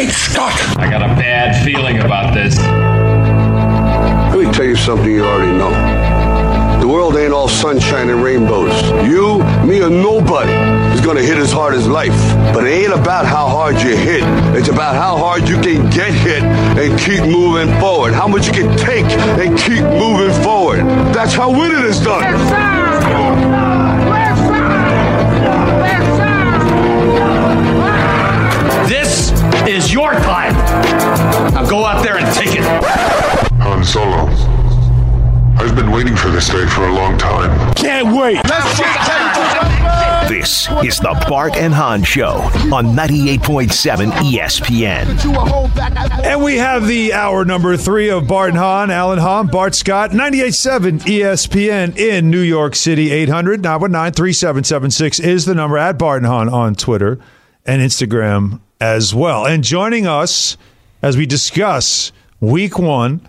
Great Scott! I got a bad feeling about this. Let me tell you something you already know. The world ain't all sunshine and rainbows. You, me, or nobody is gonna hit as hard as life. But it ain't about how hard you hit. It's about how hard you can get hit and keep moving forward. How much you can take and keep moving forward. That's how winning is done. Is your time. Now go out there and take it. Han Solo. I've been waiting for this day for a long time. Can't wait. This is the Bart and Hahn Show on 98.7 ESPN. And we have the hour number three of Bart and Hahn, Alan Hahn, Bart Scott, 98.7 ESPN in New York City, 800 919 3776 is the number at Bart and Hahn on Twitter and Instagram as well. And joining us as we discuss week one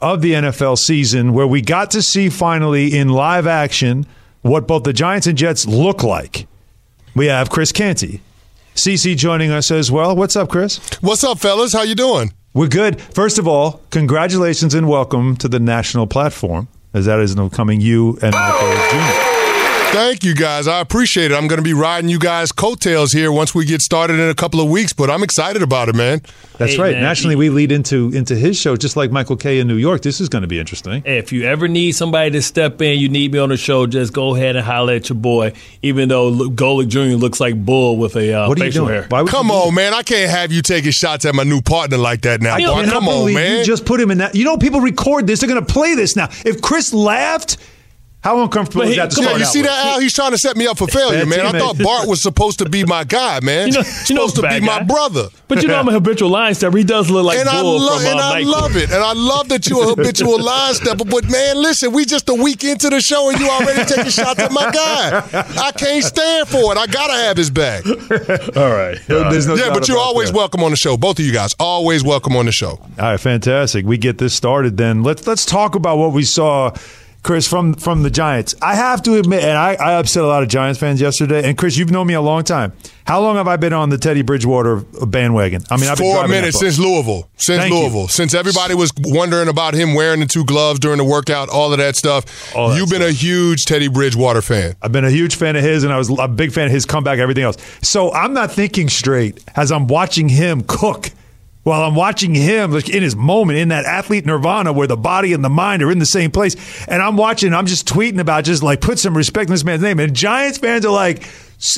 of the NFL season, where we got to see finally in live action what both the Giants and Jets look like. We have Chris Canty. CC joining us as well. What's up, Chris? What's up, fellas? How you doing? We're good. First of all, congratulations and welcome to the national platform, as that is coming you and Michael Jr. Thank you, guys. I appreciate it. I'm going to be riding you guys' coattails here once we get started in a couple of weeks, but I'm excited about it, man. That's Hey, right. man, Nationally, we lead into into his show, just like Michael Kay in New York. This is going to be interesting. Hey, if you ever need somebody to step in, you need me on the show, just go ahead and holler at your boy. Even though Lu- Golic Jr. looks like bull with a uh, What are you facial doing? hair. Why would Come you do on, man. I can't have you taking shots at my new partner like that now. I cannot Come on, believe man. You just put him in that. You know, people record this. They're going to play this now. If Chris laughed, how uncomfortable But is he- that? to come yeah, start you see with? that, Al? He's trying to set me up for failure, Bad man. I thought Bart was supposed to be my guy, man. You know- you know supposed to bad be my brother. But you know I'm a habitual line stepper. He does look like and I bull love from uh, and I Nike. love it, and I love that you're a habitual line stepper. But man, listen, we just a week into the show, and you already taking shots at my guy. I can't stand for it. I gotta have his back. All right. There's no yeah, but you're always that. welcome on the show. Both of you guys, always welcome on the show. All right, fantastic. We get this started then. Let's let's talk about what we saw, Chris, from from the Giants. I have to admit, and I, I upset a lot of Giants fans yesterday. And Chris, you've known me a long time. How long have I been on the Teddy Bridgewater bandwagon? I mean, I've been Four minutes since Louisville. Since Thank you. Louisville. Since everybody was wondering about him wearing the two gloves during the workout, all of that stuff. All that You've been a huge Teddy Bridgewater fan. I've been a huge fan of his, and I was a big fan of his comeback, everything else. So I'm not thinking straight as I'm watching him cook. While I'm watching him like in his moment in that athlete nirvana where the body and the mind are in the same place, and I'm watching, I'm just tweeting about just like put some respect in this man's name. And Giants fans are like,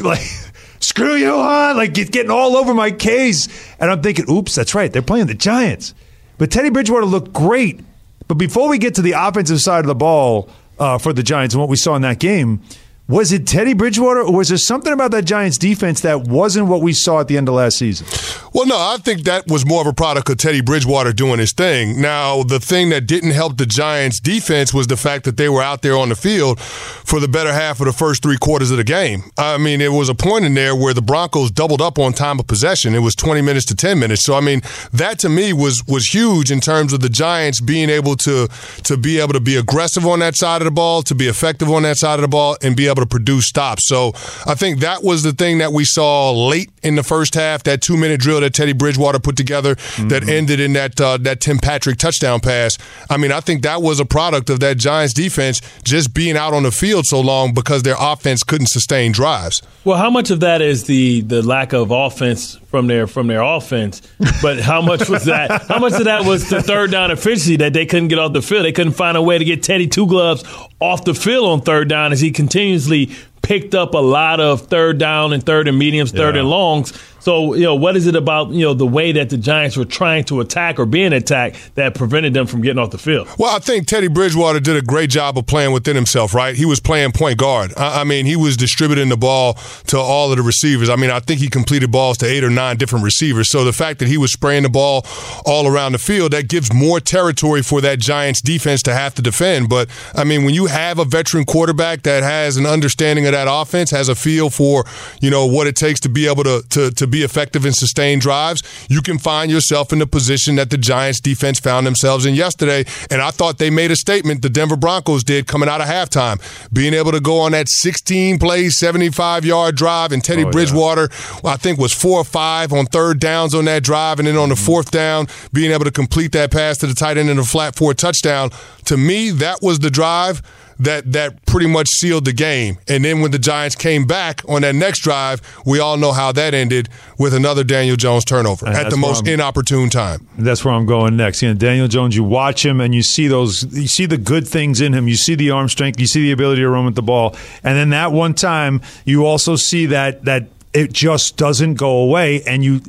like screw you, huh? Like get, getting all over my case, and I'm thinking, oops, that's right, they're playing the Giants. But Teddy Bridgewater looked great. But before we get to the offensive side of the ball uh, for the Giants and what we saw in that game, was it Teddy Bridgewater or was there something about that Giants defense that wasn't what we saw at the end of last season? Well, no, I think that was more of a product of Teddy Bridgewater doing his thing. Now, the thing that didn't help the Giants' defense was the fact that they were out there on the field for the better half of the first three quarters of the game. I mean, it was a point in there where the Broncos doubled up on time of possession. It was 20 minutes to 10 minutes. So, I mean, that to me was was huge in terms of the Giants being able to to be able to be aggressive on that side of the ball, to be effective on that side of the ball, and be able to produce stops. So, I think that was the thing that we saw late in the first half. That two minute drill that Teddy Bridgewater put together that ended in that uh, that Tim Patrick touchdown pass. I mean, I think that was a product of that Giants defense just being out on the field so long because their offense couldn't sustain drives. Well, how much of that is the the lack of offense from their from their offense? But how much was that? How much of that was the third down efficiency that they couldn't get off the field? They couldn't find a way to get Teddy Two Gloves off the field on third down as he continuously picked up a lot of third down and third and mediums, third Yeah. and longs. So, you know, what is it about, you know, the way that the Giants were trying to attack or being attacked that prevented them from getting off the field? Well, I think Teddy Bridgewater did a great job of playing within himself, right? He was playing point guard. I, I mean, he was distributing the ball to all of the receivers. I mean, I think he completed balls to eight or nine different receivers. So the fact that he was spraying the ball all around the field, that gives more territory for that Giants defense to have to defend. But, I mean, when you have a veteran quarterback that has an understanding of that offense, has a feel for, you know, what it takes to be able to, to, to be be effective in sustained drives, you can find yourself in the position that the Giants defense found themselves in yesterday. And I thought they made a statement, the Denver Broncos did coming out of halftime, being able to go on that 16 play, 75 yard drive. And Teddy Oh. Bridgewater, well, I think, was four or five on third downs on that drive. And then on the mm-hmm. fourth down, being able to complete that pass to the tight end in a flat four touchdown. To me, that was the drive that that pretty much sealed the game. And then when the Giants came back on that next drive, we all know how that ended with another Daniel Jones turnover And at the most I'm- inopportune time. That's where I'm going next. You know, Daniel Jones, you watch him and you see those, you see the good things in him. You see the arm strength, you see the ability to run with the ball, and then that one time, you also see that that it just doesn't go away. And you,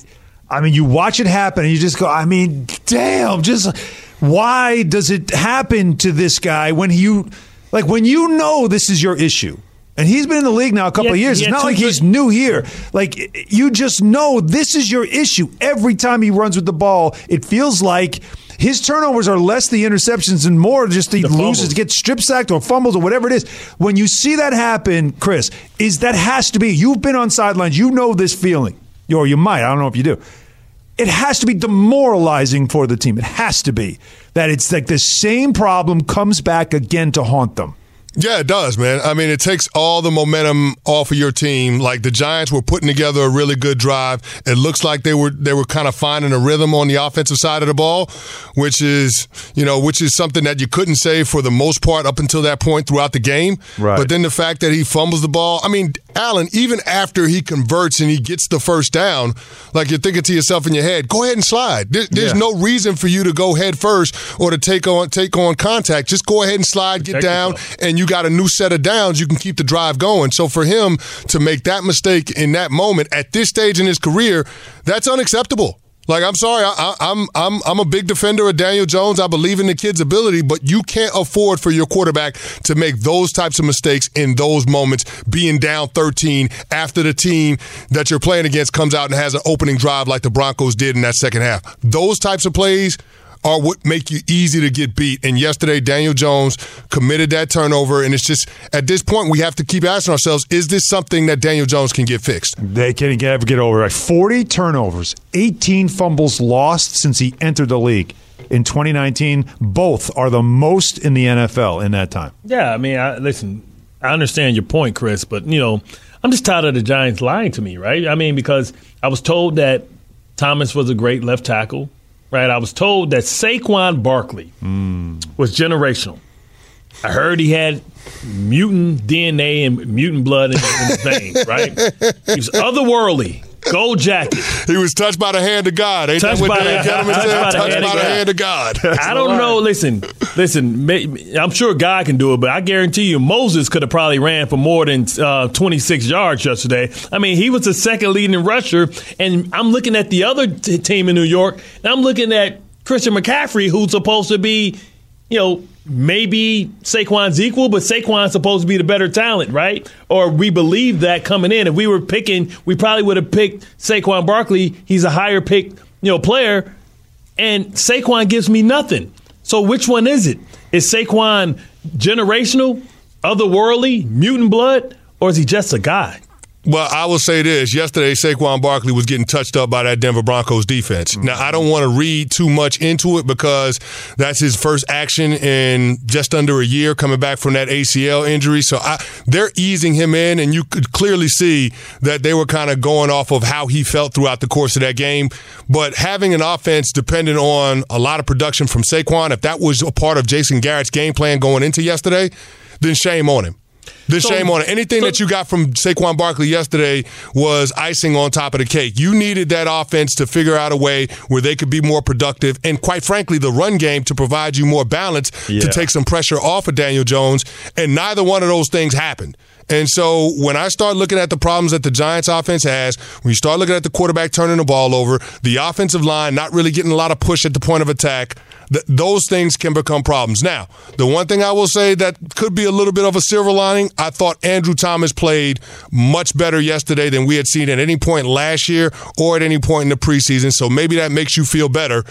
I mean, you watch it happen, and you just go, I mean, damn, just why does it happen to this guy when you, like, when you know this is your issue? And he's been in the league now a couple Yeah, of years. It's not like good- he's new here. Like you just know this is your issue. Every time he runs with the ball, it feels like his turnovers are less the interceptions and more just he The loses, gets strip sacked or fumbles or whatever it is. When you see that happen, Chris, is that has to be you've been on sidelines, you know this feeling. Or you might, I don't know if you do. It has to be demoralizing for the team. It has to be that it's like the same problem comes back again to haunt them. Yeah, it does, man. I mean, it takes all the momentum off of your team. Like the Giants were putting together a really good drive. It looks like they were they were kind of finding a rhythm on the offensive side of the ball, which is you know which is something that you couldn't say for the most part up until that point throughout the game. Right. But then the fact that he fumbles the ball. I mean, Allen, even after he converts and he gets the first down, like you're thinking to yourself in your head, go ahead and slide. There, there's Yeah. no reason for you to go head first or to take on take on contact. Just go ahead and slide, get down, yourself. and you got a new set of downs, you can keep the drive going. So for him to make that mistake in that moment at this stage in his career, that's unacceptable. Like I'm sorry, I, I, I'm I'm I'm a big defender of Daniel Jones. I believe in the kid's ability, but you can't afford for your quarterback to make those types of mistakes in those moments, being down 13 after the team that you're playing against comes out and has an opening drive like the Broncos did in that second half. Those types of plays are what make you easy to get beat. And yesterday, Daniel Jones committed that turnover. And it's just, at this point, we have to keep asking ourselves, is this something that Daniel Jones can get fixed? They can't ever get over it. 40 turnovers, 18 fumbles lost since he entered the league in 2019. Both are the most in the NFL in that time. Yeah, I mean, I, listen, I understand your point, Chris, but you know, I'm just tired of the Giants lying to me, right? I mean, because I was told that Thomas was a great left tackle, right? I was told that Saquon Barkley was generational. I heard he had mutant DNA and mutant blood in, in his veins, right? He was otherworldly, gold jacket. He was touched by the hand of God. Ain't Touched that what by Dave the- Gettleman touched said? by Touched hand by of the God. hand of God. I don't know. Listen, listen. I'm sure God can do it, but I guarantee you, Moses could have probably ran for more than uh, 26 yards yesterday. I mean, he was the second leading rusher, and I'm looking at the other t- team in New York, and I'm looking at Christian McCaffrey, who's supposed to be, you know. Maybe Saquon's equal, but Saquon's supposed to be the better talent, right? Or we believe that coming in. If we were picking, we probably would have picked Saquon Barkley. He's a higher pick, you know, player and Saquon gives me nothing. So which one is it? Is Saquon generational, otherworldly, mutant blood, or is he just a guy? Well, I will say this. Yesterday, Saquon Barkley was getting touched up by that Denver Broncos defense. Mm-hmm. Now, I don't want to read too much into it because that's his first action in just under a year coming back from that ACL injury. So I, they're easing him in, and you could clearly see that they were kind of going off of how he felt throughout the course of that game. But having an offense dependent on a lot of production from Saquon, if that was a part of Jason Garrett's game plan going into yesterday, then shame on him. Then So- shame on it. Anything so- that you got from Saquon Barkley yesterday was icing on top of the cake. You needed that offense to figure out a way where they could be more productive, and quite frankly, the run game to provide you more balance Yeah. to take some pressure off of Daniel Jones. And neither one of those things happened. And so when I start looking at the problems that the Giants offense has, when you start looking at the quarterback turning the ball over, the offensive line not really getting a lot of push at the point of attack, th- those things can become problems. Now, the one thing I will say that could be a little bit of a silver lining, I thought Andrew Thomas played much better yesterday than we had seen at any point last year or at any point in the preseason. So maybe that makes you feel better.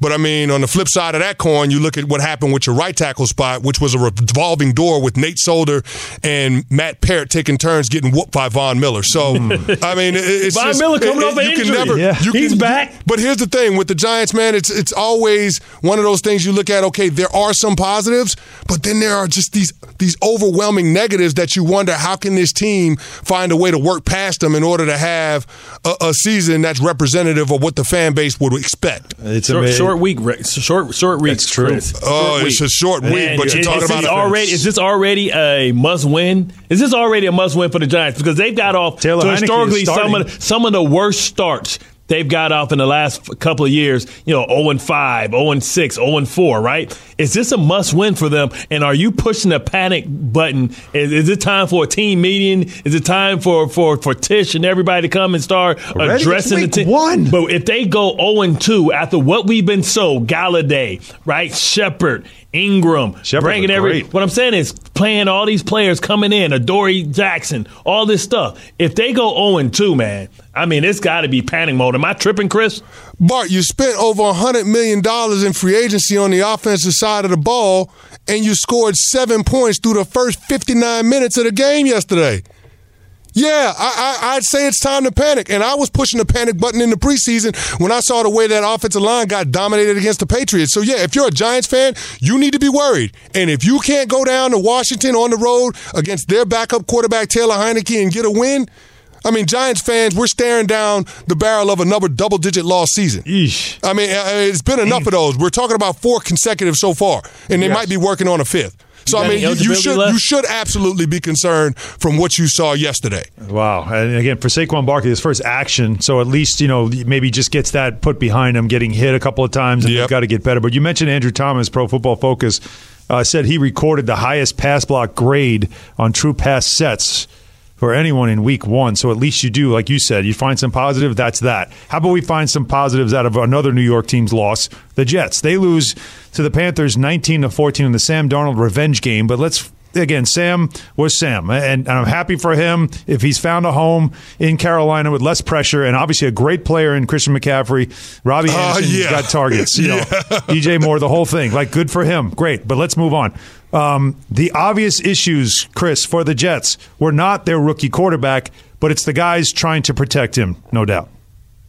But I mean, on the flip side of that coin, you look at what happened with your right tackle spot, which was a revolving door with Nate Solder and Matt Peart taking turns getting whooped by Von Miller. So, I mean, it- it's Von just, Miller coming it- off an you can injury. never, Yeah. you He's can- back. But here's the thing with the Giants, man, it's it's always one of those things you look at. Okay, there are some positives, but then there are just these these overwhelming negatives that you wonder how can this team find a way to work past them in order to have a, a season that's representative of what the fan base would expect. It's Short, amazing. short week, Rick. short short week. That's true. Chris. Oh, Short it's a short week, Man, but you're is- talking is about this already. Is this already a must win? Is this already a must win for the Giants because they've got off Taylor to historically some of some of the worst starts. They've got off in the last couple of years, you know, 0 and 5, 0 and 6, 0 and 4, right? Is this a must win for them? And are you pushing the panic button? Is, is it time for a team meeting? Is it time for, for, for Tisch and everybody to come and start Already? Addressing the team? one. But if they go 0 and 2 after what we've been sold, Golladay, right? Shepard, Ingram, Shepard bringing every. great. What I'm saying is playing all these players coming in, Adoree Jackson, all this stuff. If they go 0 and 2, man, I mean, it's got to be panic mode. Am I tripping, Chris? Bart, you spent over $100 million in free agency on the offensive side of the ball, and you scored seven points through the first 59 minutes of the game yesterday. Yeah, I, I, I'd say it's time to panic. And I was pushing the panic button in the preseason when I saw the way that offensive line got dominated against the Patriots. So, yeah, if you're a Giants fan, you need to be worried. And if you can't go down to Washington on the road against their backup quarterback, Taylor Heinicke, and get a win, I mean, Giants fans, we're staring down the barrel of another double digit loss season. Yeesh. I mean, uh, it's been enough of those. We're talking about four consecutive so far, and they Yes. might be working on a fifth. So I mean, you, you should left? you should absolutely be concerned from what you saw yesterday. Wow. And again, for Saquon Barkley, his first action, so at least, you know, maybe just gets that put behind him, getting hit a couple of times, and Yep. they've got to get better. But you mentioned Andrew Thomas, Pro Football Focus, uh, said he recorded the highest pass block grade on true pass sets for anyone in week one. So at least you do, like you said, you find some positive, that's that. How about we find some positives out of another New York team's loss, the Jets? They lose to the Panthers 19 to 14 in the Sam Darnold revenge game, but let's again, Sam was Sam, and, and I'm happy for him if he's found a home in Carolina with less pressure, and obviously a great player in Christian McCaffrey. Robbie Uh, Anderson yeah. got targets, you know, DJ Moore, the whole thing. Like, good for him, great. But let's move on. Um, the obvious issues, Chris, for the Jets were not their rookie quarterback, but it's the guys trying to protect him, no doubt.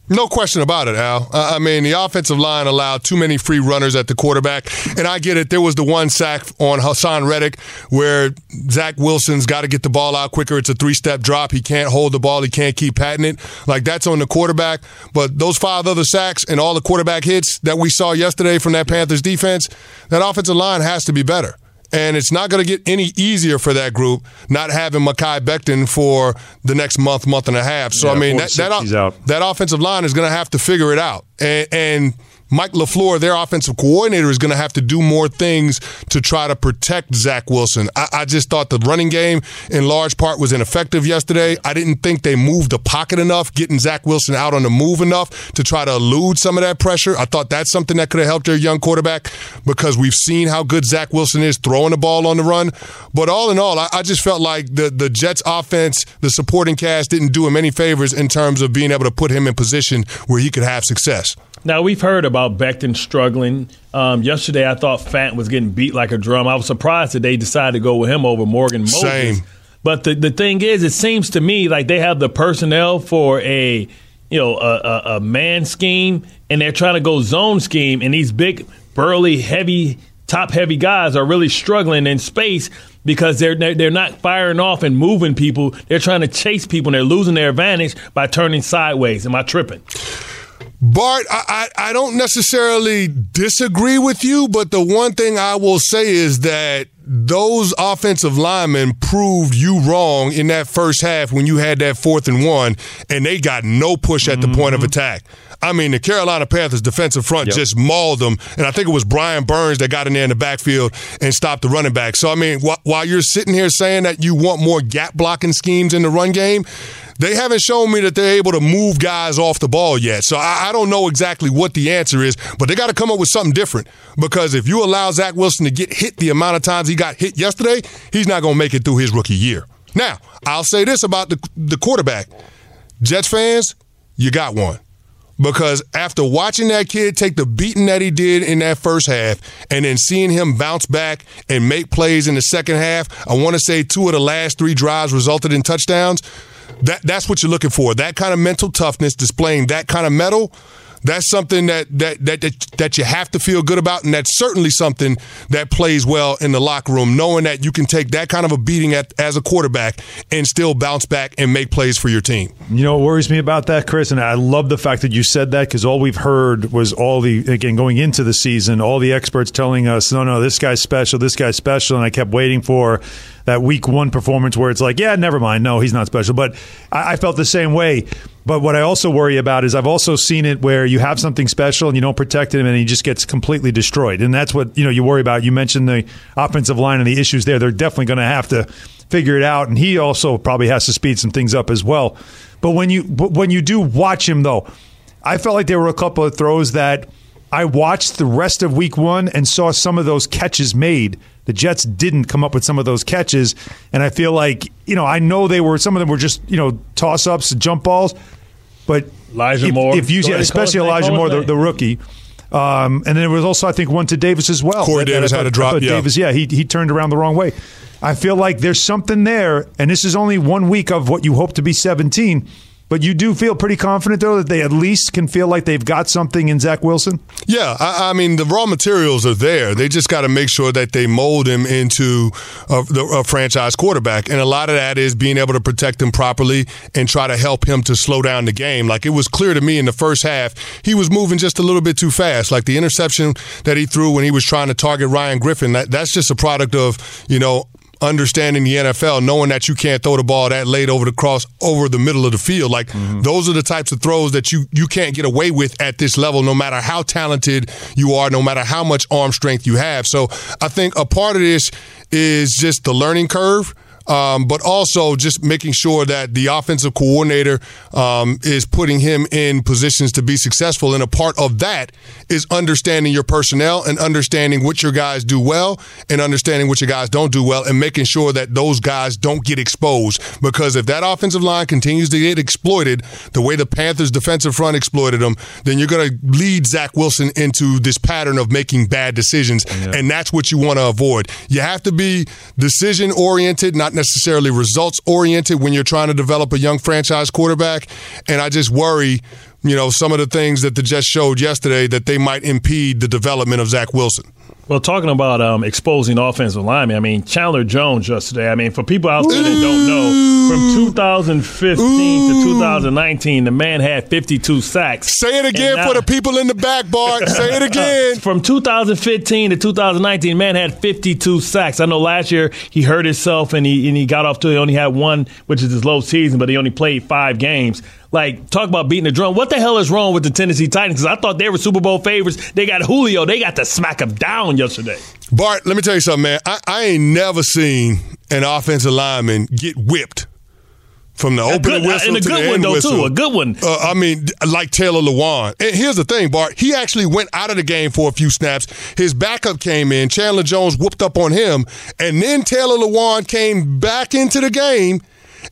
No question about it, Al. I mean, the offensive line allowed too many free runners at the quarterback. And I get it. There was the one sack on Haason Reddick where Zach Wilson's got to get the ball out quicker. It's a three step drop. He can't hold the ball. He can't keep patting it. Like, that's on the quarterback. But those five other sacks and all the quarterback hits that we saw yesterday from that Panthers defense, that offensive line has to be better. And it's not going to get any easier for that group not having Mekhi Becton for the next month, month and a half. So, Yeah, I mean, that, that, six, he's out. that offensive line is going to have to figure it out. And, and Mike LaFleur, their offensive coordinator, is going to have to do more things to try to protect Zach Wilson. I, I just thought the running game, in large part, was ineffective yesterday. I didn't think they moved the pocket enough, getting Zach Wilson out on the move enough to try to elude some of that pressure. I thought that's something that could have helped their young quarterback because we've seen how good Zach Wilson is throwing the ball on the run. But all in all, I, I just felt like the, the Jets offense, the supporting cast didn't do him any favors in terms of being able to put him in position where he could have success. Now we've heard about Becton struggling. Um, yesterday, I thought Fant was getting beat like a drum. I was surprised that they decided to go with him over Morgan Moses. Same. But the the thing is, it seems to me like they have the personnel for a you know a, a, a man scheme, and they're trying to go zone scheme, and these big burly, heavy, top heavy guys are really struggling in space because they're they're they're not firing off and moving people. They're trying to chase people, and they're losing their advantage by turning sideways. Am I tripping? Bart, I, I, I don't necessarily disagree with you, but the one thing I will say is that those offensive linemen proved you wrong in that first half when you had that fourth and one, and they got no push at the mm-hmm. point of attack. I mean, the Carolina Panthers defensive front Yep. just mauled them, and I think it was Brian Burns that got in there in the backfield and stopped the running back. So, I mean, wh- while you're sitting here saying that you want more gap blocking schemes in the run game, they haven't shown me that they're able to move guys off the ball yet. So I, I don't know exactly what the answer is, but they got to come up with something different. Because if you allow Zach Wilson to get hit the amount of times he got hit yesterday, he's not going to make it through his rookie year. Now, I'll say this about the, the quarterback Jets fans, you got one because after watching that kid take the beating that he did in that first half and then seeing him bounce back and make plays in the second half, I want to say two of the last three drives resulted in touchdowns. That that's what you're looking for. That kind of mental toughness, displaying that kind of mettle that's something that, that that that that you have to feel good about, and that's certainly something that plays well in the locker room, knowing that you can take that kind of a beating at, as a quarterback and still bounce back and make plays for your team. You know what worries me about that, Chris, and I love the fact that you said that because all we've heard was all the again going into the season, all the experts telling us, no, no, this guy's special, this guy's special, and I kept waiting for that week one performance where it's like, yeah, never mind, no, he's not special. But I, I felt the same way. But what I also worry about is I've also seen it where you have something special and you don't protect him and he just gets completely destroyed. And that's what you know you worry about. You mentioned the offensive line and the issues there. They're definitely going to have to figure it out. And he also probably has to speed some things up as well. But when you but when you do watch him though, I felt like there were a couple of throws that I watched the rest of week one and saw some of those catches made. The Jets didn't come up with some of those catches, and I feel like you know I know they were some of them were just you know toss ups, jump balls, but Elijah if, Moore. if you Go ahead, especially call Elijah call Moore, the, the rookie. Um, and then there was also, I think, one to Davis as well. Corey That- that Davis I had a drop, yeah. Davis, yeah, he he turned around the wrong way. I feel like there's something there, and this is only one week of what you hope to be 17. But you do feel pretty confident, though, that they at least can feel like they've got something in Zach Wilson. Yeah, I, I mean the raw materials are there. They just got to make sure that they mold him into a, a franchise quarterback, and a lot of that is being able to protect him properly and try to help him to slow down the game. Like it was clear to me in the first half, he was moving just a little bit too fast. Like the interception that he threw when he was trying to target Ryan Griffin, that, that's just a product of you know understanding the NFL, knowing that you can't throw the ball that late over the cross over the middle of the field. Like mm-hmm. those are the types of throws that you you can't get away with at this level, no matter how talented you are, no matter how much arm strength you have. So I think a part of this is just the learning curve. Um, but also just making sure that the offensive coordinator um, is putting him in positions to be successful. And a part of that is understanding your personnel and understanding what your guys do well and understanding what your guys don't do well and making sure that those guys don't get exposed. Because if that offensive line continues to get exploited the way the Panthers' defensive front exploited them, then you're going to lead Zach Wilson into this pattern of making bad decisions. And that's what you want to avoid. You have to be decision oriented, not necessarily results oriented when you're trying to develop a young franchise quarterback. And I just worry, you know, some of the things that the Jets showed yesterday that they might impede the development of Zach Wilson. Well, talking about um, exposing offensive linemen, I mean, Chandler Jones yesterday, I mean, for people out there that don't know, from 2015 to 2019, the man had 52 sacks. Say it again now- for the people in the back, Bart. Say it again. From 2015 to 2019, man had 52 sacks. I know last year he hurt himself and he and he got off to he only had one, which is his low season, but he only played five games. Like talk about beating the drum. What the hell is wrong with the Tennessee Titans? Because I thought they were Super Bowl favorites. They got Julio. They got to smack him down yesterday. Bart, let me tell you something, man. I, I ain't never seen an offensive lineman get whipped from the opening good- whistle and a to good the one, end though, whistle. too. A good one. Uh, I mean, like Taylor Lewan. And here's the thing, Bart. He actually went out of the game for a few snaps. His backup came in. Chandler Jones whooped up on him, and then Taylor Lewan came back into the game.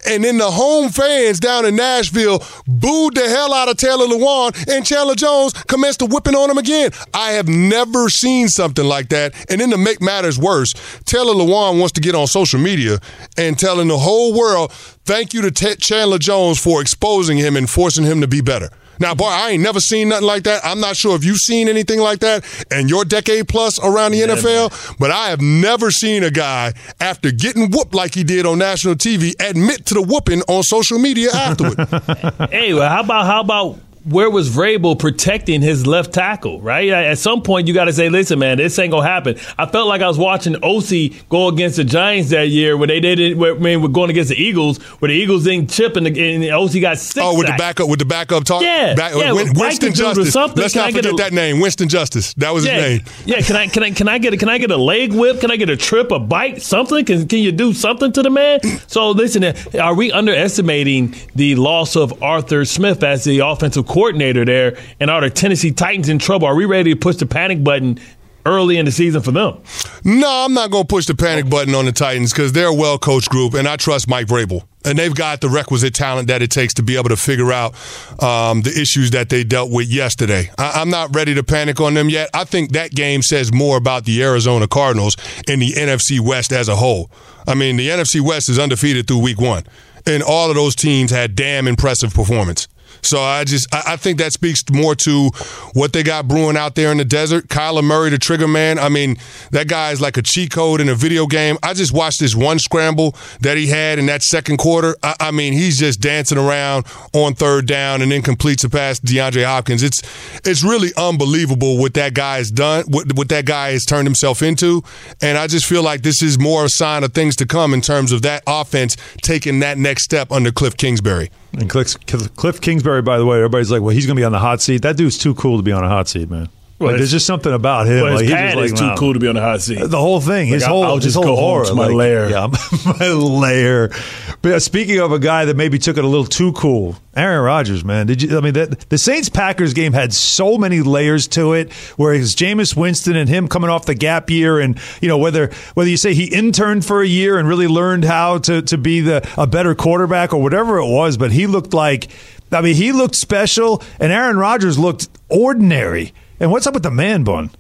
And then the home fans down in Nashville booed the hell out of Taylor Lewan, and Chandler Jones commenced to whipping on him again. I have never seen something like that. And then to make matters worse, Taylor Lewan wants to get on social media and telling the whole world, thank you to T- Chandler Jones for exposing him and forcing him to be better. Now, boy, I ain't never seen nothing like that. I'm not sure if you've seen anything like that in your decade plus around the NFL, but I have never seen a guy, after getting whooped like he did on national TV, admit to the whooping on social media afterward. Hey, well, how about how about where was Vrabel protecting his left tackle, right? At some point, you got to say, listen, man, this ain't going to happen. I felt like I was watching Osi go against the Giants that year when they did it, I mean, we're going against the Eagles, where the Eagles didn't chip and the, and the Osi got six Oh, with sacks. the backup, with the backup talk. Yeah, Back, yeah, Win- Winston the dude or Justice. Let's Can not forget a- that name, Winston Justice. That was yeah, his name. yeah. Can I can I can I get a, can I get a leg whip? Can I get a trip, a bite, something? Can can you do something to the man? So listen, are we underestimating the loss of Arthur Smith as the offensive coordinator there, and are the Tennessee Titans in trouble? Are we ready to push the panic button? Early in the season for them. No, I'm not going to push the panic button on the Titans because they're a well coached group, and I trust Mike Vrabel. And they've got the requisite talent that it takes to be able to figure out um, the issues that they dealt with yesterday. I- I'm not ready to panic on them yet. I think that game says more about the Arizona Cardinals and the NFC West as a whole. I mean, the NFC West is undefeated through week one, and all of those teams had damn impressive performance. So I just I I think that speaks more to what they got brewing out there in the desert. Kyler Murray, the trigger man. I mean, that guy is like a cheat code in a video game. I just watched this one scramble that he had in that second quarter. I, I mean, he's just dancing around on third down and then completes a pass DeAndre Hopkins. It's it's really unbelievable what that guy has done, what, what that guy has turned himself into. And I just feel like this is more a sign of things to come in terms of that offense taking that next step under Cliff Kingsbury. And Cliff, Kingsbury, by the way, everybody's like, well, he's going to be on the hot seat. That dude's too cool to be on a hot seat, man. Like, there's just something about him. Well, like, his he's pad just is like, too nah. cool to be on the hot seat. The whole thing, his Like, whole, I'll his just whole go home to my like, lair. Yeah, my lair. But speaking of a guy that maybe took it a little too cool, Aaron Rodgers, man. Did you? I mean, that, the Saints Packers game had so many layers to it. Where it's Jameis Winston and him coming off the gap year, and you know whether whether you say he interned for a year and really learned how to to be the a better quarterback or whatever it was, but he looked like. I mean, he looked special, and Aaron Rodgers looked ordinary. And what's up with the man bun?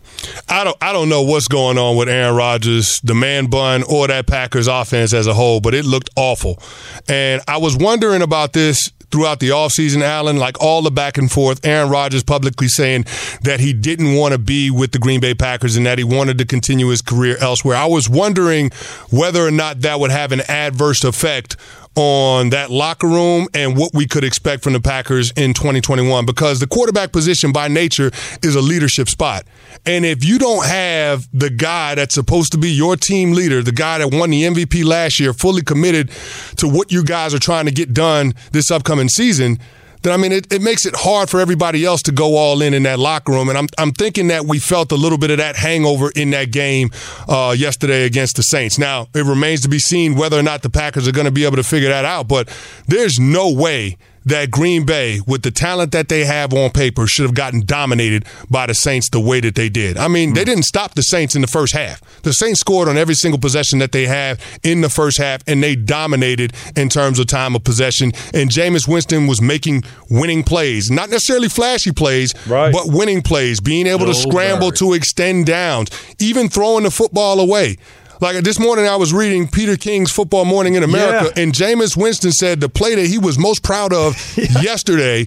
I don't I don't know what's going on with Aaron Rodgers, the man bun, or that Packers offense as a whole, but it looked awful. And I was wondering about this throughout the offseason, Allen, like all the back and forth, Aaron Rodgers publicly saying that he didn't want to be with the Green Bay Packers and that he wanted to continue his career elsewhere. I was wondering whether or not that would have an adverse effect on that locker room and what we could expect from the Packers in 2021 because the quarterback position by nature is a leadership spot. And if you don't have the guy that's supposed to be your team leader, the guy that won the MVP last year, fully committed to what you guys are trying to get done this upcoming season, then I mean, it, it makes it hard for everybody else to go all in in that locker room. And I'm, I'm thinking that we felt a little bit of that hangover in that game uh, yesterday against the Saints. Now, it remains to be seen whether or not the Packers are going to be able to figure that out, but there's no way that Green Bay, with the talent that they have on paper, should have gotten dominated by the Saints the way that they did. I mean, they hmm. didn't stop the Saints in the first half. The Saints scored on every single possession that they have in the first half, and they dominated in terms of time of possession. And Jameis Winston was making winning plays, not necessarily flashy plays, Right. but winning plays, being able to scramble worries. to extend downs, even throwing the football away. Like this morning, I was reading Peter King's Football Morning in America, Yeah. and Jameis Winston said the play that he was most proud of yesterday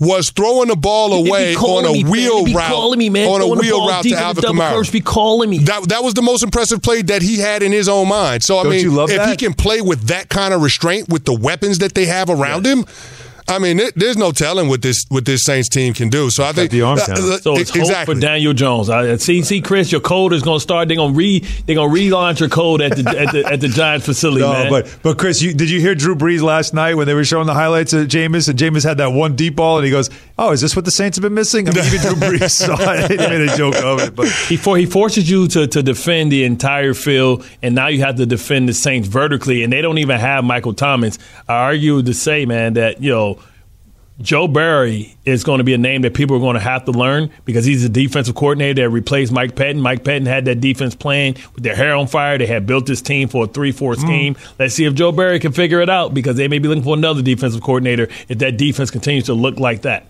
was throwing the ball away on a me, wheel route calling me, man. on a Throwing wheel route to Alvin Kamara. be calling me. That that was the most impressive play that he had in his own mind. So I Don't mean, if he can play with that kind of restraint with the weapons that they have around him. I mean, there- there's no telling what this what this Saints team can do. So I think the arm uh, talent. uh, So it's hope exactly. for Daniel Jones. I see, see, Chris, your code is going to start. They're going to re, they're going to relaunch your code at the at the, at the Giants facility, No, man. but but Chris, you, did you hear Drew Brees last night when they were showing the highlights of Jameis and Jameis had that one deep ball and he goes, "Oh, is this what the Saints have been missing?" I mean, even Drew Brees saw it. He made a joke of it, but he for he forces you to to defend the entire field, and now you have to defend the Saints vertically, and they don't even have Michael Thomas. I argue to say, man, that you know. Joe Barry is going to be a name that people are going to have to learn because he's a defensive coordinator that replaced Mike Pettine. Mike Pettine had that defense playing with their hair on fire. They had built this team for a 3 4 hmm. scheme. Let's see if Joe Barry can figure it out because they may be looking for another defensive coordinator if that defense continues to look like that.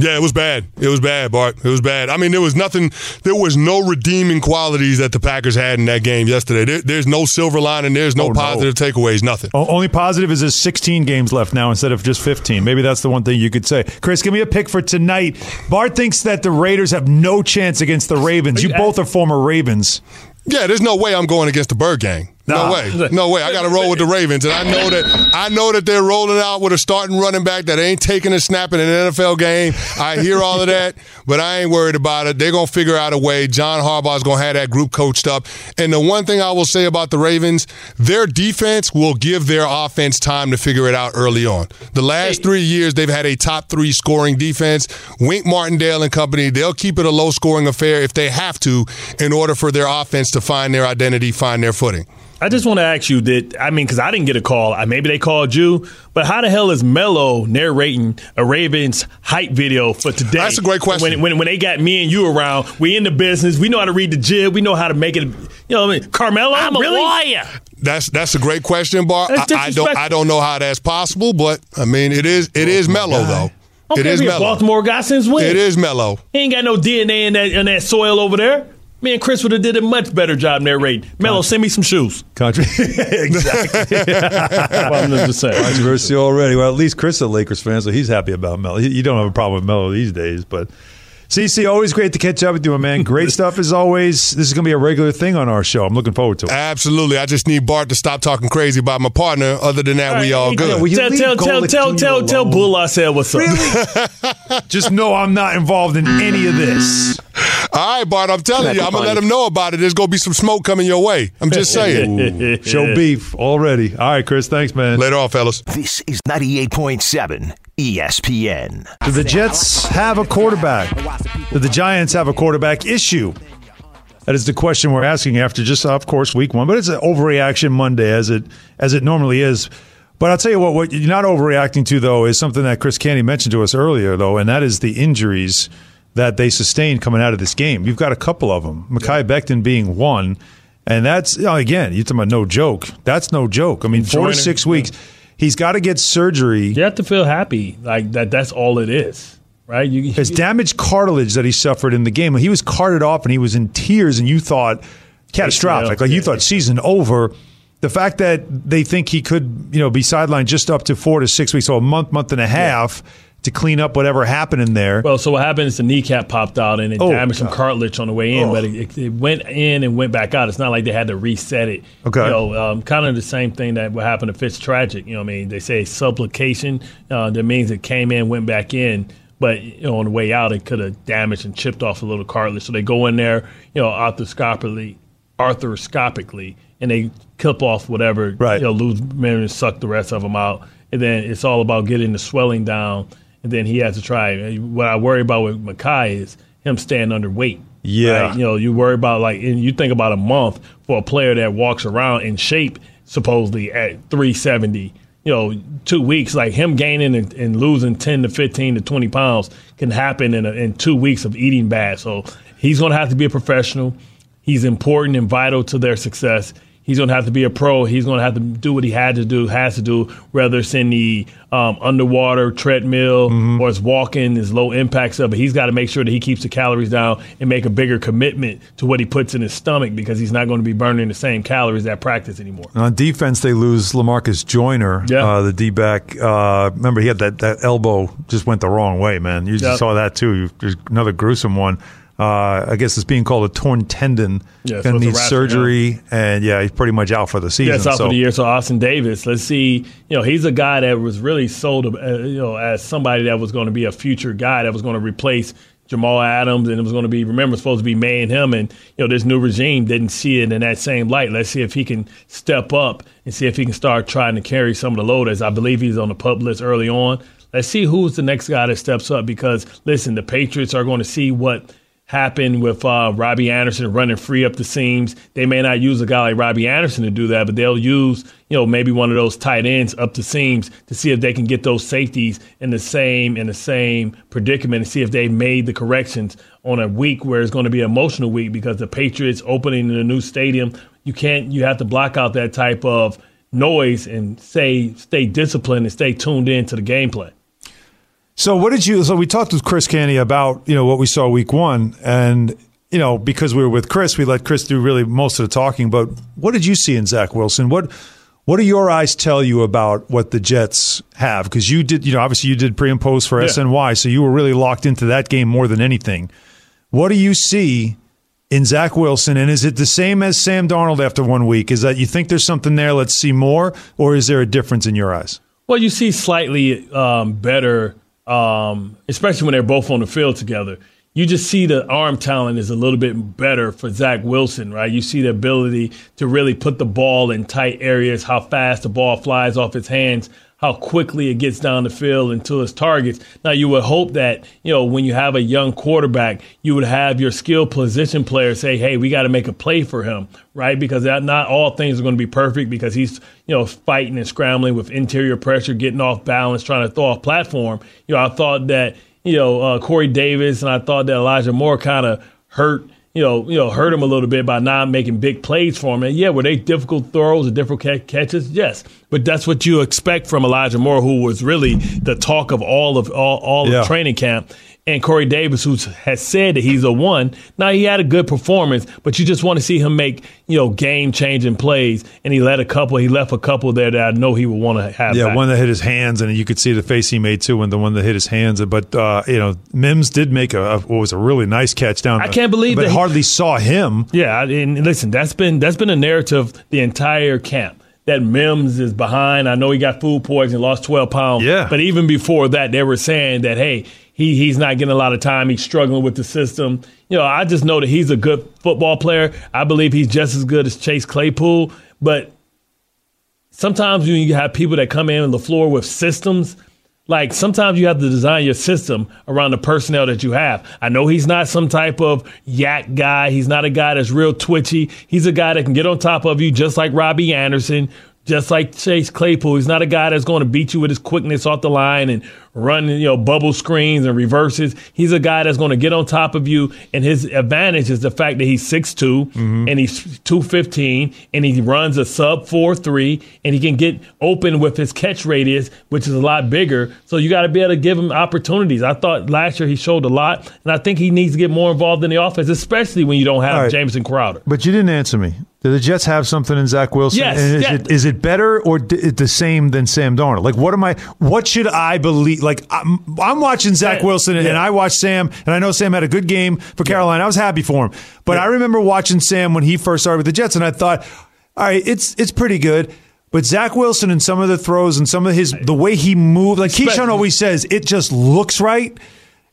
Yeah, it was bad. It was bad, Bart. It was bad. I mean, there was nothing. There was no redeeming qualities that the Packers had in that game yesterday. There, there's no silver lining. There's no Oh, no. positive takeaways. Nothing. O- Only positive is there's 16 games left now instead of just 15. Maybe that's the one thing you could say. Chris, give me a pick for tonight. Bart thinks that the Raiders have no chance against the Ravens. You both are former Ravens. Yeah, there's no way I'm going against the Bird Gang. No Nah. way. No way. I got to roll with the Ravens, and I know that I know that they're rolling out with a starting running back that ain't taking a snap in an NFL game. I hear all of that, but I ain't worried about it. They're gonna figure out a way. John Harbaugh's gonna have that group coached up. And the one thing I will say about the Ravens, their defense will give their offense time to figure it out early on. The last three years, they've had a top three scoring defense. Wink Martindale and company, they'll keep it a low scoring affair if they have to, in order for their offense to find their identity, find their footing. I just want to ask you that I mean, because I didn't get a call. I- Maybe they called you, but how the hell is Melo narrating a Ravens hype video for today? That's a great question. When, when, when they got me and you around, we in the business. We know how to read the jib. We know how to make it. You know, what I mean, Carmelo. I'm a really? warrior. That's that's a great question, Bar. I, I don't. I don't know how that's possible, but I mean it is it is mellow oh, though. I don't It care is if you're a mellow. Baltimore guy since when? It is mellow. He ain't got no DNA in that in that soil over there. Me and Chris would have did a much better job narrating. Melo, send me some shoes. Country. exactly. I'm just saying. Controversy already. Well, at least Chris is a Lakers fan, so he's happy about Melo. He- You don't have a problem with Melo these days, but CC, always great to catch up with you, my man. Great stuff as always. This is going to be a regular thing on our show. I'm looking forward to it. Absolutely. I just need Bart to stop talking crazy about my partner. Other than that, we all good. will you Tell, tell, tell, tell, Jr. tell, tell? Bull I said what's up. Just know I'm not involved in any of this. all right, Bart. I'm telling you, I'm gonna let him know about it. There's gonna be some smoke coming your way. I'm just saying. Show beef already. All right, Chris. Thanks, man. Later on, fellas. This is 98.7 ESPN. Do the Jets have a quarterback? Do the Giants have a quarterback issue? That is the question we're asking after just, of course, week one. But it's an overreaction Monday, as it as it normally is. But I'll tell you what, what you're not overreacting to, though, is something that Chris Canty mentioned to us earlier, though, and that is the injuries that they sustained coming out of this game. You've got a couple of them, Mekhi Becton being one. And that's, you know, again, you're talking about no joke. That's no joke. I mean, four to six weeks. He's got to get surgery. You have to feel happy, like that. That's all it is, right? You, His damaged cartilage that he suffered in the game, he was carted off and he was in tears, and you thought catastrophic. ACL, Like you yeah. thought season over. The fact that they think he could, you know, be sidelined just up to four to six weeks, so a month, month and a half to clean up whatever happened in there. Well, so what happened is the kneecap popped out and it Oh, damaged some cartilage on the way in, Oh. but it, it went in and went back out. It's not like they had to reset it. Okay. You know, um, kind of the same thing that what happened to Fitzpatrick. You know, what I mean, they say subluxation. Uh, that means it came in, went back in, but you know, on the way out, it could have damaged and chipped off a little cartilage. So they go in there, you know, arthroscopically, arthroscopically, and they clip off whatever, Right. you know, lose memory and suck the rest of them out. And then it's all about getting the swelling down. And then he has to try. What I worry about with Mekhi is him staying underweight. Yeah. Right? You know, you worry about like, and you think about a month for a player that walks around in shape, supposedly at 370. You know, two weeks, like him gaining and, and losing 10 to 15 to 20 pounds can happen in, a, in two weeks of eating bad. So he's going to have to be a professional. He's important and vital to their success. He's going to have to be a pro. He's going to have to do what he had to do, has to do, whether it's in the um, underwater treadmill or it's walking, his low impact stuff. But he's got to make sure that he keeps the calories down and make a bigger commitment to what he puts in his stomach because he's not going to be burning the same calories at practice anymore. On defense, they lose Lamarcus Joyner, Yeah. uh, the D back. Uh, remember, he had that, that elbow just went the wrong way, man. You saw that too. There's another gruesome one. Uh, I guess it's being called a torn tendon. Yeah, so Gonna need surgery, and yeah, he's pretty much out for the season. Yeah, it's out so. for the year. So Ashtyn Davis, let's see. You know, he's a guy that was really sold, uh, you know, as somebody that was going to be a future guy that was going to replace Jamal Adams, and it was going to be remember supposed to be May and him, and you know this new regime didn't see it in that same light. Let's see if he can step up and see if he can start trying to carry some of the load. As I believe he's on the PUP list early on. Let's see who's the next guy that steps up because listen, the Patriots are going to see what happened with uh, Robbie Anderson running free up the seams. They may not use a guy like Robbie Anderson to do that, but they'll use you know maybe one of those tight ends up the seams to see if they can get those safeties in the same in the same predicament and see if they made the corrections on a week where it's going to be an emotional week because the Patriots opening in a new stadium. You can't. You have to block out that type of noise and say stay disciplined and stay tuned in to the gameplay. So what did you? So we talked with Chris Canty about you know what we saw week one, and you know because we were with Chris, we let Chris do really most of the talking. But what did you see in Zach Wilson? What what do your eyes tell you about what the Jets have? Because you did, you know, obviously you did pre and post for Yeah. SNY, so you were really locked into that game more than anything. What do you see in Zach Wilson? And is it the same as Sam Darnold after one week? Is that you think there's something there? Let's see more, or is there a difference in your eyes? Well, you see slightly um, better, um, especially when they're both on the field together. You just see the arm talent is a little bit better for Zach Wilson, right? You see the ability to really put the ball in tight areas, how fast the ball flies off his hands, how quickly it gets down the field into its targets. Now, you would hope that, you know, when you have a young quarterback, you would have your skilled position player say, hey, we got to make a play for him, right? Because that, not all things are going to be perfect because he's, you know, fighting and scrambling with interior pressure, getting off balance, trying to throw off platform. You know, I thought that, you know, uh, Corey Davis and I thought that Elijah Moore kind of hurt – you know, you know, hurt him a little bit by not making big plays for him. And yeah, were they difficult throws or difficult catches? Yes, but that's what you expect from Elijah Moore, who was really the talk of all of all, all yeah. of training camp and Corey Davis, who has said that he's a one. Now he had a good performance, but you just want to see him make you know game changing plays, and he let a couple. He left a couple there that I know he would want to have. Yeah, back. one that hit his hands, and you could see the face he made too, and the one that hit his hands. But uh, you know, Mims did make a, a what was a really nice catch down. I can't believe but that hardly he, saw him. Yeah, and listen, that's been that's been a narrative the entire camp that Mims is behind. I know he got food poisoning, lost 12 pounds. Yeah. But even before that, they were saying that, hey, he he's not getting a lot of time. He's struggling with the system. You know, I just know that he's a good football player. I believe he's just as good as Chase Claypool. But sometimes when you have people that come in on the floor with systems, like sometimes you have to design your system around the personnel that you have. I know he's not some type of YAC guy. He's not a guy that's real twitchy. He's a guy that can get on top of you just like Robbie Anderson, just like Chase Claypool. He's not a guy that's going to beat you with his quickness off the line and run, you know, bubble screens and reverses. He's a guy that's going to get on top of you, and his advantage is the fact that he's 6'2", mm-hmm. and he's 215, and he runs a sub 4'3", and he can get open with his catch radius, which is a lot bigger. So you got to be able to give him opportunities. I thought last year he showed a lot, and I think he needs to get more involved in the offense, especially when you don't have right. Jamison Crowder. But you didn't answer me. Do the Jets have something in Zach Wilson? Yes. Is, yeah. it, is it better or d- the same than Sam Darnold? Like, what am I? What should I believe? like I'm, I'm watching Zach Wilson and, yeah. and I watched Sam, and I know Sam had a good game for Carolina. I was happy for him, but. I remember watching Sam when he first started with the Jets, and I thought, all right, it's it's pretty good. But Zach Wilson and some of the throws and some of his the way he moved, like Keyshawn always says, it just looks right.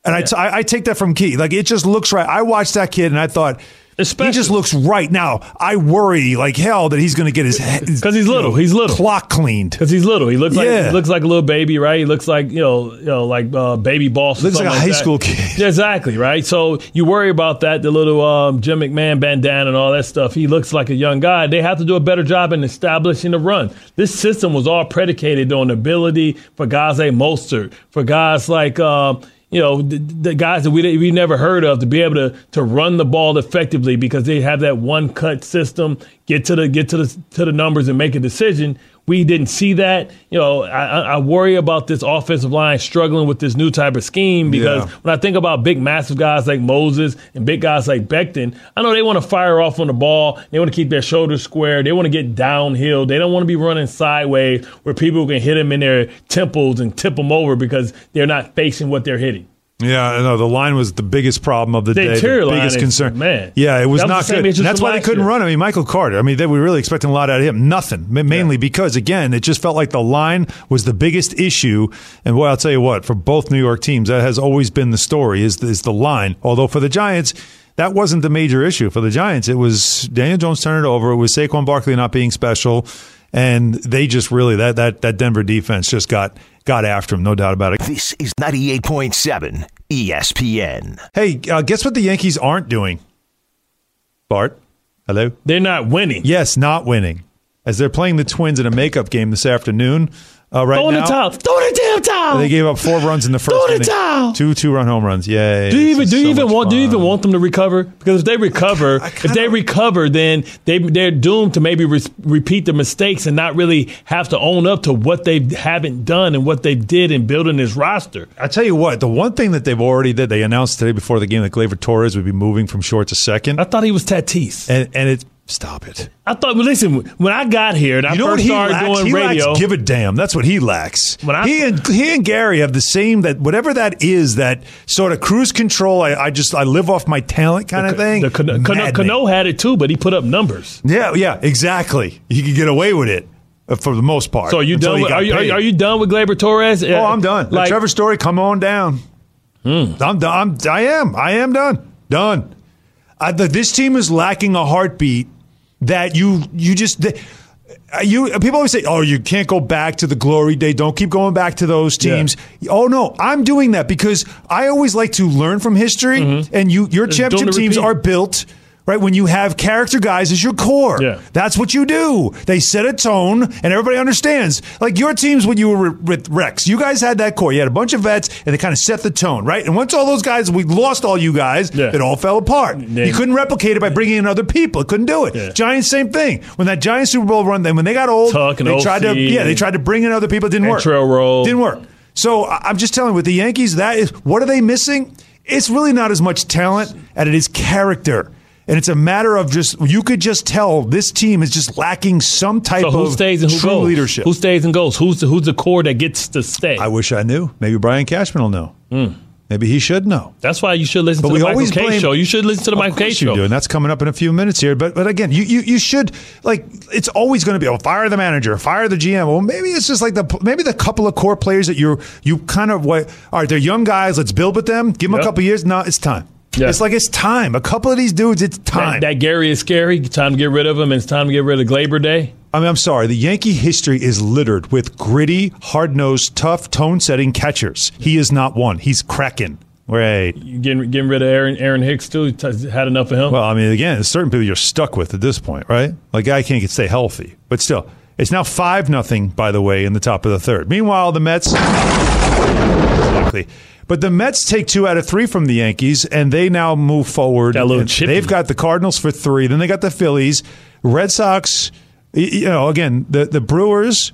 And yeah. I, t- I take that from Key. Like it just looks right. I watched that kid and I thought Especially, he just looks right now. I worry like hell that he's going to get his because he's little. Know, he's little. Clock cleaned because he's little. He looks like yeah. he looks like a little baby, right? He looks like you know, you know, like uh, baby boss. Looks like a like high that. school kid. Yeah, exactly, right? So you worry about that. The little um, Jim McMahon bandana and all that stuff. He looks like a young guy. They have to do a better job in establishing the run. This system was all predicated on ability for guys like Mostert, for guys like. Uh, you know, the, the, guys that we we never heard of to be able to to run the ball effectively because they have that one cut system, get to the get to the to the numbers and make a decision. We didn't see that. You know, I, I worry about this offensive line struggling with this new type of scheme because yeah. when I think about big, massive guys like Moses and big guys like Becton, I know they want to fire off on the ball. They want to keep their shoulders square. They want to get downhill. They don't want to be running sideways where people can hit them in their temples and tip them over because they're not facing what they're hitting. Yeah, no, the line was the biggest problem of the, the day. The biggest is, concern. Man, yeah, it was not good. that's why they couldn't year. run. I mean, Michael Carter. I mean, they were really expecting a lot out of him. Nothing, mainly yeah. because again, it just felt like the line was the biggest issue. And boy, I'll tell you what, for both New York teams, that has always been the story is is the line. Although for the Giants. That wasn't the major issue for the Giants. It was Daniel Jones turning it over. It was Saquon Barkley not being special, and they just really that that that Denver defense just got got after him, no doubt about it. This is ninety eight point seven ESPN. Hey, uh, guess what the Yankees aren't doing? Bart, hello. They're not winning. Yes, not winning. As they're playing the Twins in a makeup game this afternoon. Uh, right Throw now, the towel. Throw the damn towel. They gave up four runs in the first Throw the towel. Two two run home runs. Yay! Do you even do you so even want fun. do you even want them to recover? Because if they recover, if they recover, then they they're doomed to maybe re- repeat the mistakes and not really have to own up to what they haven't done and what they did in building this roster. I tell you what, the one thing that they've already did, they announced today before the game that Gleyber Torres would be moving from short to second. I thought he was Tatis, and and it's Stop it. I thought. Well, listen, when I got here and I You know what first he started lacks? doing he radio, give a damn. That's what he lacks. When I- he and he and Gary have the same that whatever that is that sort of cruise control. I, I just I live off my talent kind of thing. the Cano, Cano, Cano had it too, but he put up numbers. Yeah, yeah, exactly. He could get away with it uh, for the most part. So are you done? With, are you are you, are you done with Gleyber Torres? Oh, I'm done. Like, Trevor Story, come on down. I'm done. I'm, I am. I am done. Done. I, the, this team is lacking a heartbeat that you you just. The, uh, you people always say, "Oh, you can't go back to the glory day. Don't keep going back to those teams." Oh no, I'm doing that because I always like to learn from history, and you your championship teams are built right when you have character guys as your core. Yeah. That's what you do. They set a tone, and everybody understands. Like your teams when you were with Rex, you guys had that core. You had a bunch of vets, and they kind of set the tone, right? And once all those guys, we lost all you guys, Yeah. it all fell apart. You couldn't replicate it by bringing in other people. It Couldn't do it. Yeah. Giants, same thing. When that Giant Super Bowl run, then when they got old, they tried to, yeah, they tried to bring in other people. It didn't work. Trail Roll. didn't work. So I'm just telling you, with the Yankees, that is what are they missing? It's really not as much talent as it is character. And it's a matter of just you could just tell this team is just lacking some type So who of stays and who true goes? leadership. Who stays and goes? Who's the who's the core that gets to stay? I wish I knew. Maybe Brian Cashman will know. Hmm. Maybe he should know. That's why you should listen But to we the Michael Kay blame- show. You should listen to the Michael Kay you show. do, and that's coming up in a few minutes here. But but again, you you, you should like it's always going to be oh fire the manager, fire the GM. Well, maybe it's just like the maybe the couple of core players that you're you kind of what all right, they're young guys. Let's build with them. Give them Yep. a couple years. No, it's time. Yeah. It's like it's time. A couple of these dudes, it's time. That, that Gary is scary. Time to get rid of him. and It's time to get rid of Gleyber Day. I mean, I'm sorry. The Yankee history is littered with gritty, hard nosed, tough, tone setting catchers. He is not one. He's cracking. Right. You Getting getting rid of Aaron Aaron Hicks too. Had enough of him. Well, I mean, again, there's certain people you're stuck with at this point, right? Like, guy can't get stay healthy, but still, it's now five nothing. By the way, in the top of the third. Meanwhile, the Mets, exactly. But the Mets take two out of three from the Yankees, and they now move forward. Got a little chippy. They've got the Cardinals for three. Then they got the Phillies, Red Sox. You know, again, the the Brewers,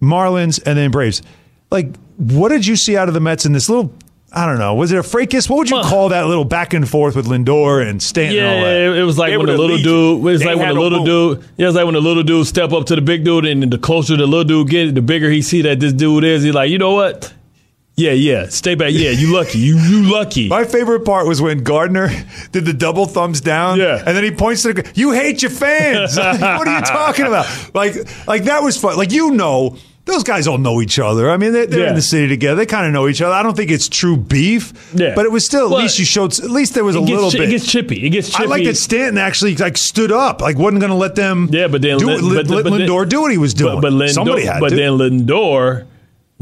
Marlins, and then Braves. Like, what did you see out of the Mets in this little? I don't know. Was it a fracas? What would you Well- call that little back and forth with Lindor and Stanton? and all Yeah, that? it was like They when the little legion. dude. It was They like when the little move. dude. Yeah, it was like when the little dude step up to the big dude, and the closer the little dude get, the bigger he see that this dude is. He's like, you know what? Yeah, yeah. Stay back. Yeah, you lucky. You you lucky. My favorite part was when Gardner did the double thumbs down, Yeah. and then he points to the. You hate your fans. what are you talking about? Like, like that was fun. Like you know, those guys all know each other. I mean, they're, they're Yeah. in the city together. They kind of know each other. I don't think it's true beef. Yeah. but it was still at Well, least you showed. At least there was a gets, little bit. It gets chippy. It gets chippy. I like that Stanton actually like stood up, like wasn't going to let them. Yeah, but then do, Lin- but- let but Lindor do what he was doing. But, but Lindor, somebody had but to. then Lindor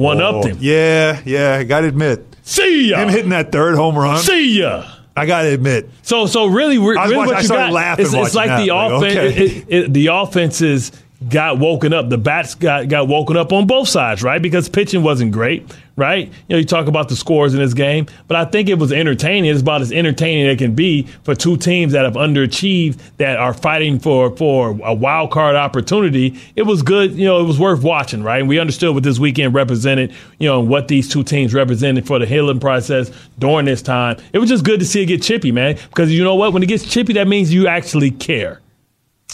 one upped him. Yeah, yeah. I got to admit, See ya. him hitting that third home run. See ya. I got to admit, So so really, re- I was really watching- what you started got? laughing it's, it's like the that. Like, offense. okay. It, it, the offenses got woken up. The bats got got woken up on both sides, right? Because pitching wasn't great, right? You know, you talk about the scores in this game, but I think it was entertaining. It's about as entertaining as it can be for two teams that have underachieved that are fighting for for a wild card opportunity. It was good. You know, it was worth watching, right? And we understood what this weekend represented. You know, and what these two teams represented for the healing process during this time. It was just good to see it get chippy, man. Because you know what? When it gets chippy, that means you actually care.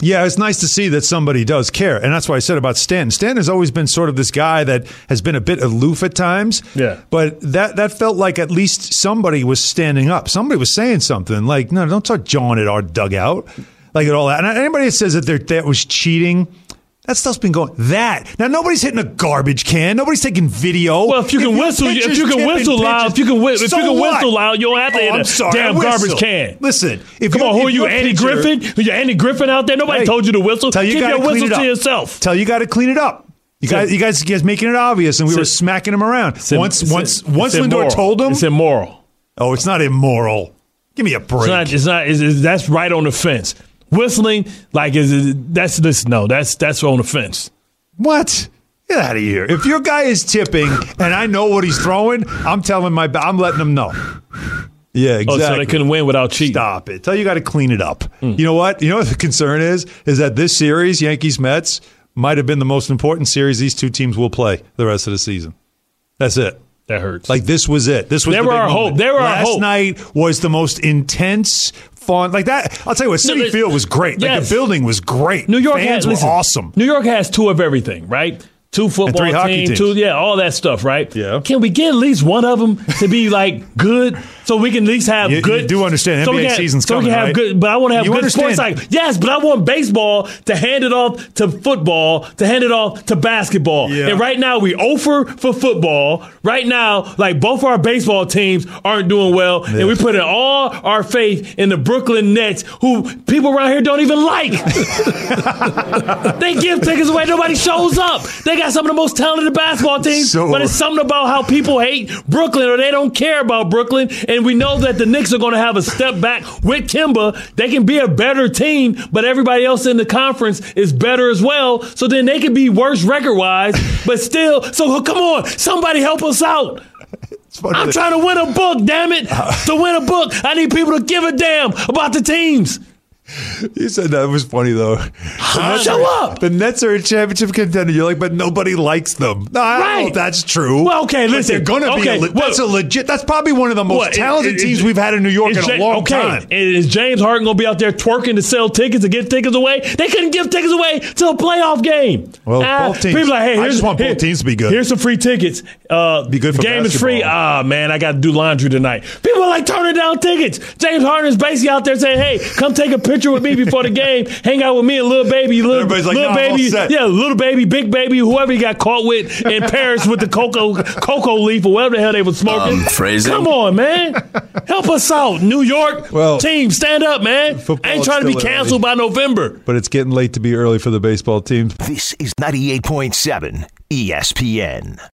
Yeah, it's nice to see that somebody does care. And that's why I said about Stanton. Stanton has always been sort of this guy that has been a bit aloof at times. Yeah. But that, that felt like at least somebody was standing up. Somebody was saying something like, no, don't start jawing at our dugout. Like at all that. And anybody that says that that was cheating, that stuff's been going. That. Now, nobody's hitting a garbage can. Nobody's taking video. Well, if you can whistle, if you can whistle loud, if you can, whi- if so you can what? whistle loud, you don't have to Oh, hit I'm sorry, damn garbage can. Listen, if Come on, who are you, Andy Griffith? You Andy Griffith out there? Nobody Hey, told you to whistle. Tell you Keep your clean whistle to up. yourself. Tell you got to clean it up. You guys, you guys, you guys making it obvious, and we were smacking him around. It's once, it's- once, once Lindor told him, it's immoral. "Oh, it's not immoral." Give me a break. It's not. It's not. It's- that's right on the fence. Whistling like is is- that's this. No, that's that's on the fence. what? Get out of here! If your guy is tipping, and I know what he's throwing, I'm telling my, I'm letting him know. Yeah, exactly. Oh, so they couldn't win without cheating. Stop it. Tell you got to clean it up. Hmm. You know what? You know what the concern is? Is that this series, Yankees Mets, might have been the most important series these two teams will play the rest of the season. That's it. That hurts. Like this was it. This was They the were big our moment. hope. They were our Last hope. night was the most intense fun. Like that, I'll tell you what, City No, Field was great. Like the building was great. New York fans has were listen, awesome. New York has two of everything, right? Two football three hockey teams, two yeah, all that stuff, right? Yeah. Can we get at least one of them to be like good, so we can at least have You- you good? do understand so we NBA can- season's so we coming, can have right? good, but I want to have You good understand. sports. Like yes, but I want baseball to hand it off to football, to hand it off to basketball. Yeah. And right now we offer for football. Right now, like both our baseball teams aren't doing well, and we put in all our faith in the Brooklyn Nets, who people around here don't even like. They give tickets away. Nobody shows up. They got some of the most talented basketball teams, So- but it's something about how people hate Brooklyn or they don't care about Brooklyn. And we know that the Knicks are going to have a step back with Kemba. They can be a better team, but everybody else in the conference is better as well. So then they can be worse record wise, but still. So come on, somebody help us out. I'm trying to win a book, damn it. to win a book, I need people to give a damn about the teams. You said that was funny though. Huh? Show up. The Nets are a championship contender. You're like, but nobody likes them. No, I don't know Right. if that's true. Well, okay, But listen. they're gonna be. Okay, A, le- that's a legit. That's probably one of the most What, talented is- teams is- we've had in New York in a long okay. time. And is James Harden going to be out there twerking to sell tickets to give tickets away? They couldn't give tickets away till a playoff game. Well, Ah, both teams- People like, hey, I here's, just want both here- teams to be good. Here's some free tickets. Uh, Be good for game is free. basketball. Ah, man, I got to do laundry tonight. People are like turning down tickets. James Harden is basically out there saying, hey, come take a picture with me before the game. Hang out with me and little baby, little, Everybody's like, little "No, I'm all baby, set." yeah, little baby, big baby, whoever he got caught with in Paris with the cocoa cocoa leaf or whatever the hell they were smoking. Um, phrasing. Come on, man. Help us out. New York Well, team, stand up, man. ain't trying to be still early. canceled by November. But it's getting late to be early for the baseball teams. This is 98.7 ESPN.